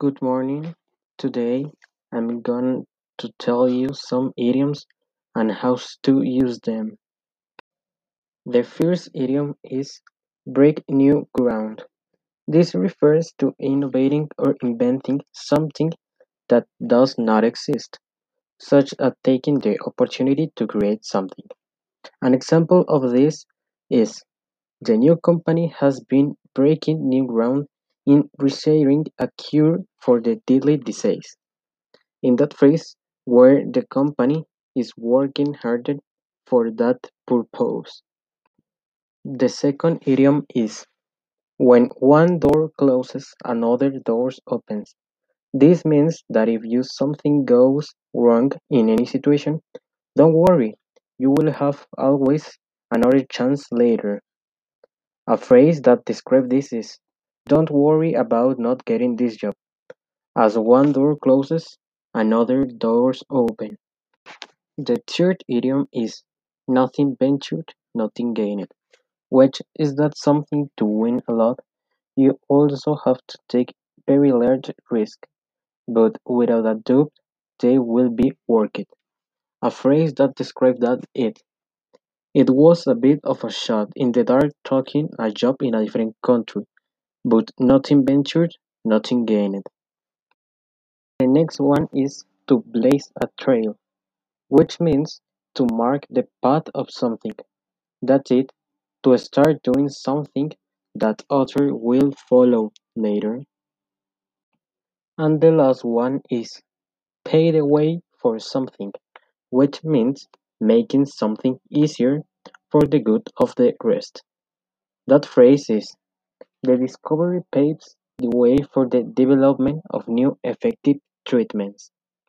Good morning. Today I'm going to tell you some idioms and how to use them. The first idiom is break new ground. This refers to innovating or inventing something that does not exist, such as taking the opportunity to create something. An example of this is the new company has been breaking new ground in researching a cure for the deadly disease. In that phrase, where the company is working harder for that purpose. The second idiom is when one door closes, another door opens. This means that if you something goes wrong in any situation, don't worry, you will have always another chance later. A phrase that describes this is don't worry about not getting this job. As one door closes, another doors open. The third idiom is nothing ventured, nothing gained, which is that something to win a lot, you also have to take very large risk, but without a doubt they will be worth it. A phrase that describes that it. It was a bit of a shot in the dark taking a job in a different country, but nothing ventured, nothing gained. The next one is to blaze a trail, which means to mark the path of something. That's it, to start doing something that others will follow later. And the last one is pay the way for something, which means making something easier for the good of the rest. That phrase is the discovery paves the way for the development of new effective treatments.